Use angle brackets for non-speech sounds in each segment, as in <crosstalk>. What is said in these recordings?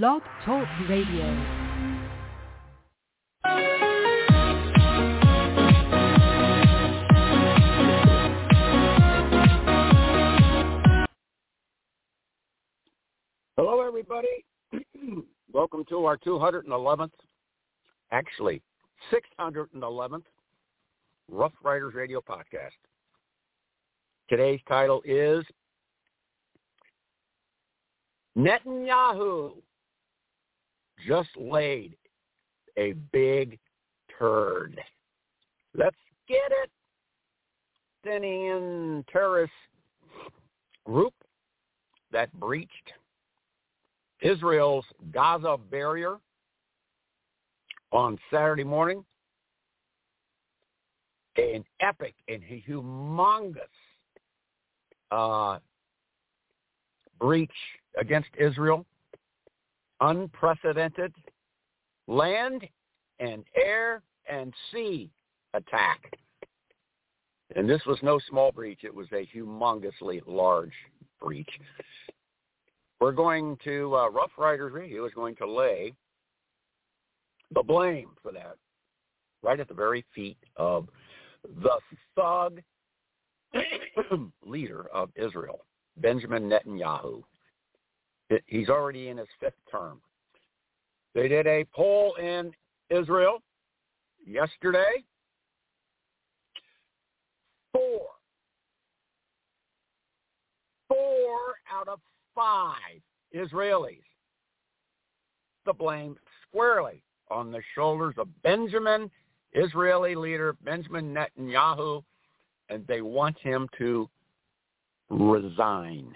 Blog Talk Radio. Hello, everybody. <clears throat> Welcome to our 211th, actually 611th Rough Riders Radio podcast. Today's title is Netanyahu just laid a big turd. Let's get it. Syrian terrorist group that breached Israel's Gaza barrier on Saturday morning. An epic and humongous uh, breach against Israel, unprecedented land and air and sea attack. And this was no small breach. It was a humongously large breach. We're going to, uh, Rough Riders Radio is going to lay the blame for that right at the very feet of the thug <coughs> leader of Israel, Benjamin Netanyahu. He's already in his fifth term. They did a poll in Israel yesterday. Four. Four out of five Israelis the blame squarely on the shoulders of Benjamin, Israeli leader Benjamin Netanyahu, and they want him to resign.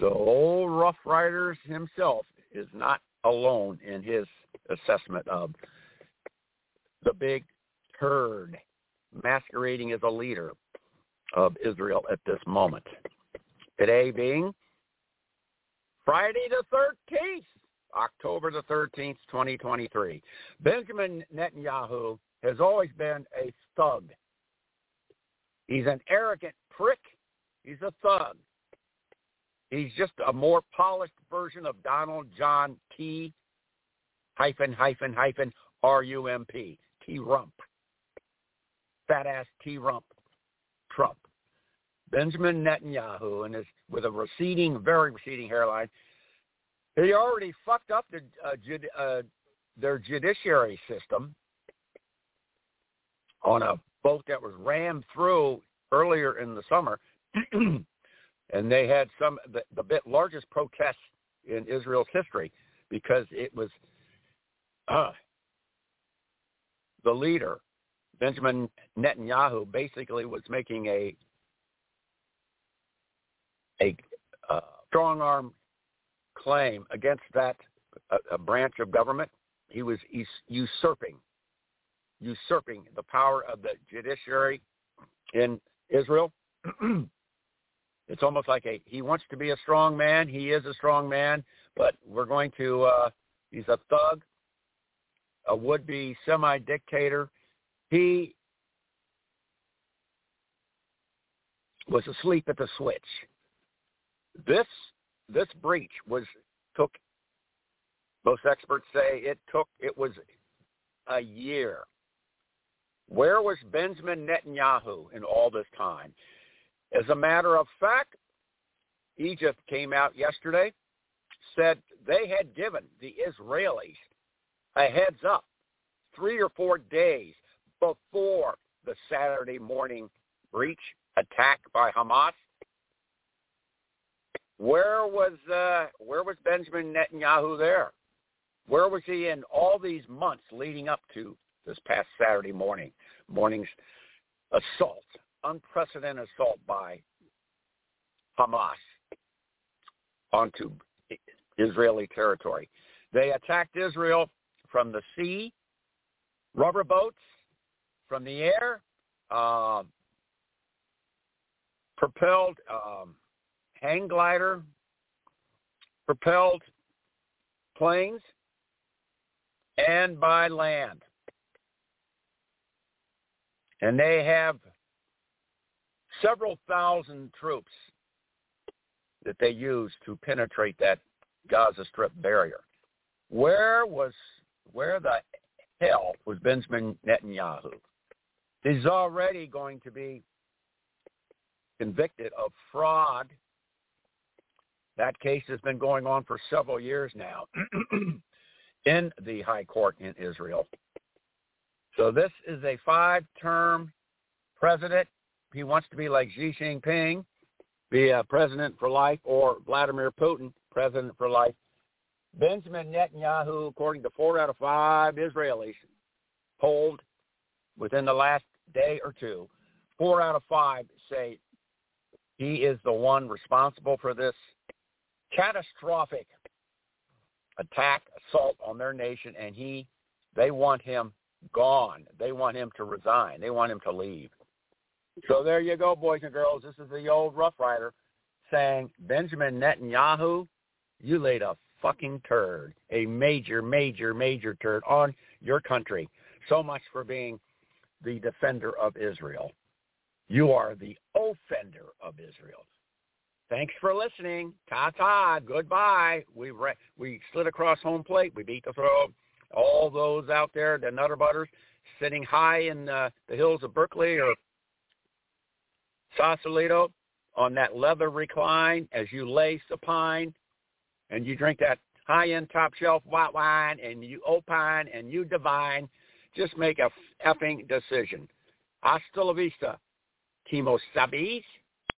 So old Rough Riders himself is not alone in his assessment of the big turd masquerading as a leader of Israel at this moment. Today being Friday the 13th, October the 13th, 2023. Benjamin Netanyahu has always been a thug. He's an arrogant prick. He's a thug. He's just a more polished version of Donald John T hyphen hyphen hyphen R-U-M-P. T-Rump. Fat ass T-Rump. Trump. Benjamin Netanyahu and his with a receding, very receding hairline. He already fucked up the, uh, jud, uh, their judiciary system on a boat that was rammed through earlier in the summer, <clears throat> and they had some the, the bit largest protests in Israel's history because it was uh, the leader Benjamin Netanyahu basically was making a a uh, strong arm claim against that a, a branch of government. He was usurping, usurping the power of the judiciary in Israel. <clears throat> it's almost like a he wants to be a strong man. He is a strong man, but we're going to. Uh, he's a thug, a would-be semi-dictator. He was asleep at the switch. This this breach was took. Most experts say it took. It was a year. Where was Benjamin Netanyahu in all this time? As a matter of fact, Egypt came out yesterday, said they had given the Israelis a heads up three or four days before the Saturday morning breach attack by Hamas where was uh, where was Benjamin Netanyahu there? Where was he in all these months leading up to this past Saturday morning morning's assault, unprecedented assault by Hamas onto Israeli territory? They attacked Israel from the sea, rubber boats, from the air, uh, propelled. Um, hang glider, propelled planes, and by land. And they have several thousand troops that they used to penetrate that Gaza Strip barrier. Where was where the hell was Benjamin Netanyahu? He's already going to be convicted of fraud. That case has been going on for several years now <clears throat> in the high court in Israel. So this is a five-term president. He wants to be like Xi Jinping, be a president for life, or Vladimir Putin, president for life. Benjamin Netanyahu, according to four out of five Israelis polled within the last day or two, four out of five say he is the one responsible for this catastrophic attack, assault on their nation, and he, they want him gone. They want him to resign. They want him to leave. So there you go, boys and girls. This is the old Rough Rider saying, Benjamin Netanyahu, you laid a fucking turd, a major, major, major turd on your country. So much for being the defender of Israel. You are the offender of Israel. Thanks for listening. Ta-ta. Goodbye. We re- we slid across home plate. We beat the throw. All those out there, the Nutter Butters, sitting high in uh, the hills of Berkeley or Sausalito on that leather recline as you lay supine and you drink that high-end top shelf white wine and you opine and you divine, just make a effing decision. Hasta la vista. Timo Sabis.